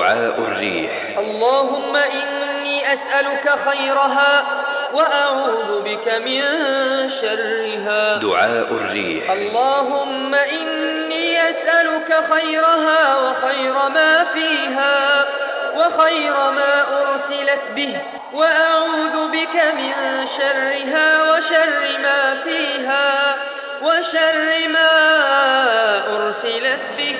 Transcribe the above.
دعاء الريح. اللهم إني أسألك خيرها وأعوذ بك من شرها. دعاء الريح. اللهم إني أسألك خيرها وخير ما فيها وخير ما أرسلت به وأعوذ بك من شرها وشر ما فيها وشر ما أرسلت به.